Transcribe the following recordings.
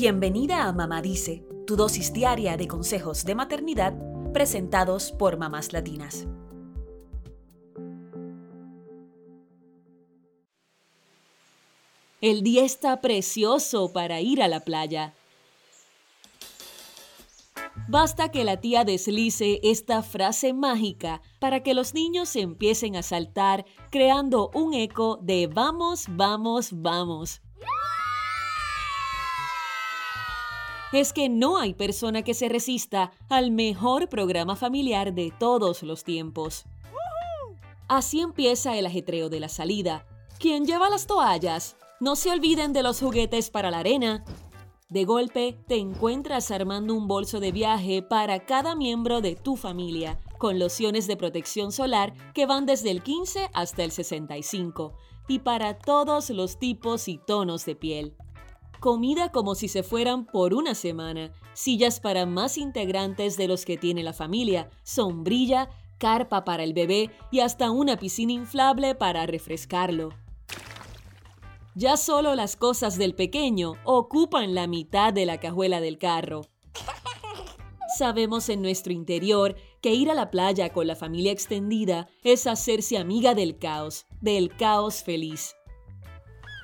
Bienvenida a Mamá Dice, tu dosis diaria de consejos de maternidad presentados por mamás latinas. El día está precioso para ir a la playa. Basta que la tía deslice esta frase mágica para que los niños empiecen a saltar, creando un eco de vamos, vamos, vamos. Es que no hay persona que se resista al mejor programa familiar de todos los tiempos. Así empieza el ajetreo de la salida. ¿Quién lleva las toallas? No se olviden de los juguetes para la arena. De golpe, te encuentras armando un bolso de viaje para cada miembro de tu familia, con lociones de protección solar que van desde el 15 hasta el 65, y para todos los tipos y tonos de piel. Comida como si se fueran por una semana, sillas para más integrantes de los que tiene la familia, sombrilla, carpa para el bebé y hasta una piscina inflable para refrescarlo. Ya solo las cosas del pequeño ocupan la mitad de la cajuela del carro. Sabemos en nuestro interior que ir a la playa con la familia extendida es hacerse amiga del caos, del caos feliz.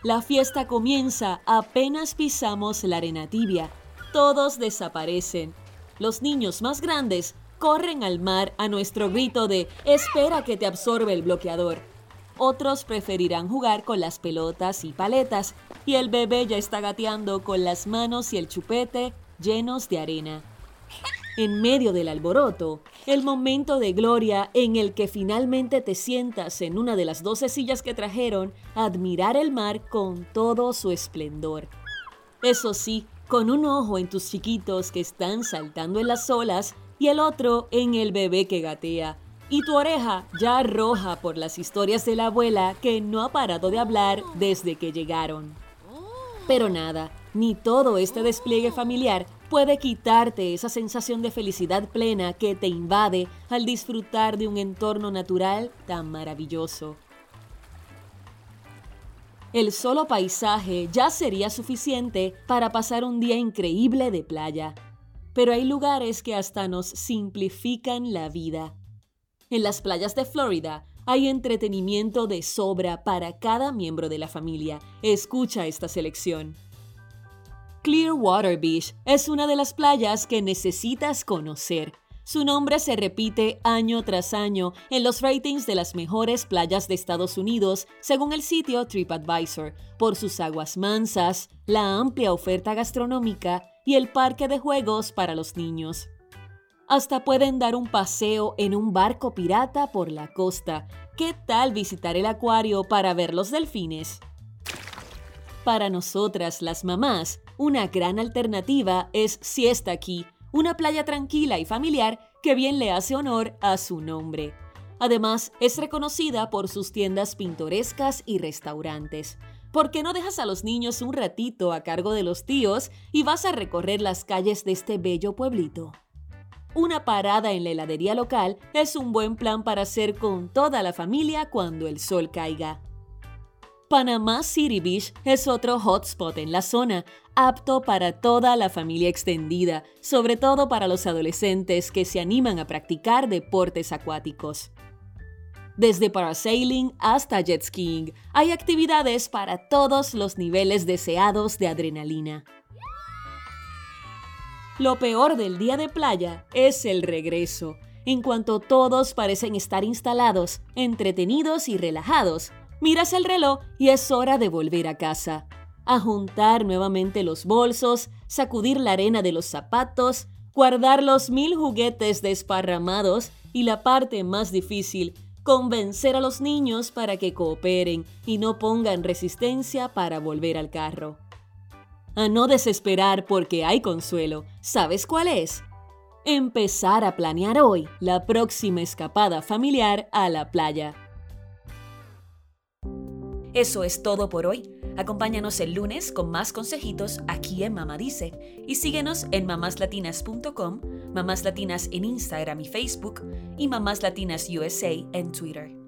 La fiesta comienza apenas pisamos la arena tibia. Todos desaparecen. Los niños más grandes corren al mar a nuestro grito de espera que te absorbe el bloqueador. Otros preferirán jugar con las pelotas y paletas, y el bebé ya está gateando con las manos y el chupete llenos de arena. En medio del alboroto, el momento de gloria en el que finalmente te sientas en una de las doce sillas que trajeron a admirar el mar con todo su esplendor. Eso sí, con un ojo en tus chiquitos que están saltando en las olas y el otro en el bebé que gatea, y tu oreja ya roja por las historias de la abuela que no ha parado de hablar desde que llegaron. Pero nada, ni todo este despliegue familiar puede quitarte esa sensación de felicidad plena que te invade al disfrutar de un entorno natural tan maravilloso. El solo paisaje ya sería suficiente para pasar un día increíble de playa. Pero hay lugares que hasta nos simplifican la vida. En las playas de Florida hay entretenimiento de sobra para cada miembro de la familia. Escucha esta selección. Clearwater Beach es una de las playas que necesitas conocer. Su nombre se repite año tras año en los ratings de las mejores playas de Estados Unidos, según el sitio TripAdvisor, por sus aguas mansas, la amplia oferta gastronómica y el parque de juegos para los niños. Hasta pueden dar un paseo en un barco pirata por la costa. ¿Qué tal visitar el acuario para ver los delfines? Para nosotras, las mamás, una gran alternativa es Siesta aquí, una playa tranquila y familiar que bien le hace honor a su nombre. Además, es reconocida por sus tiendas pintorescas y restaurantes. ¿Por qué no dejas a los niños un ratito a cargo de los tíos y vas a recorrer las calles de este bello pueblito? Una parada en la heladería local es un buen plan para hacer con toda la familia cuando el sol caiga. Panama City Beach es otro hotspot en la zona, apto para toda la familia extendida, sobre todo para los adolescentes que se animan a practicar deportes acuáticos. Desde parasailing hasta jet skiing, hay actividades para todos los niveles deseados de adrenalina. Lo peor del día de playa es el regreso. En cuanto todos parecen estar instalados, entretenidos y relajados, miras el reloj y es hora de volver a casa. A juntar nuevamente los bolsos, sacudir la arena de los zapatos, guardar los mil juguetes desparramados y la parte más difícil, convencer a los niños para que cooperen y no pongan resistencia para volver al carro a no desesperar porque hay consuelo. ¿Sabes cuál es? Empezar a planear hoy la próxima escapada familiar a la playa. Eso es todo por hoy. Acompáñanos el lunes con más consejitos aquí en Mamá Dice y síguenos en mamáslatinas.com, Mamás Latinas en Instagram y Facebook y Mamás Latinas USA en Twitter.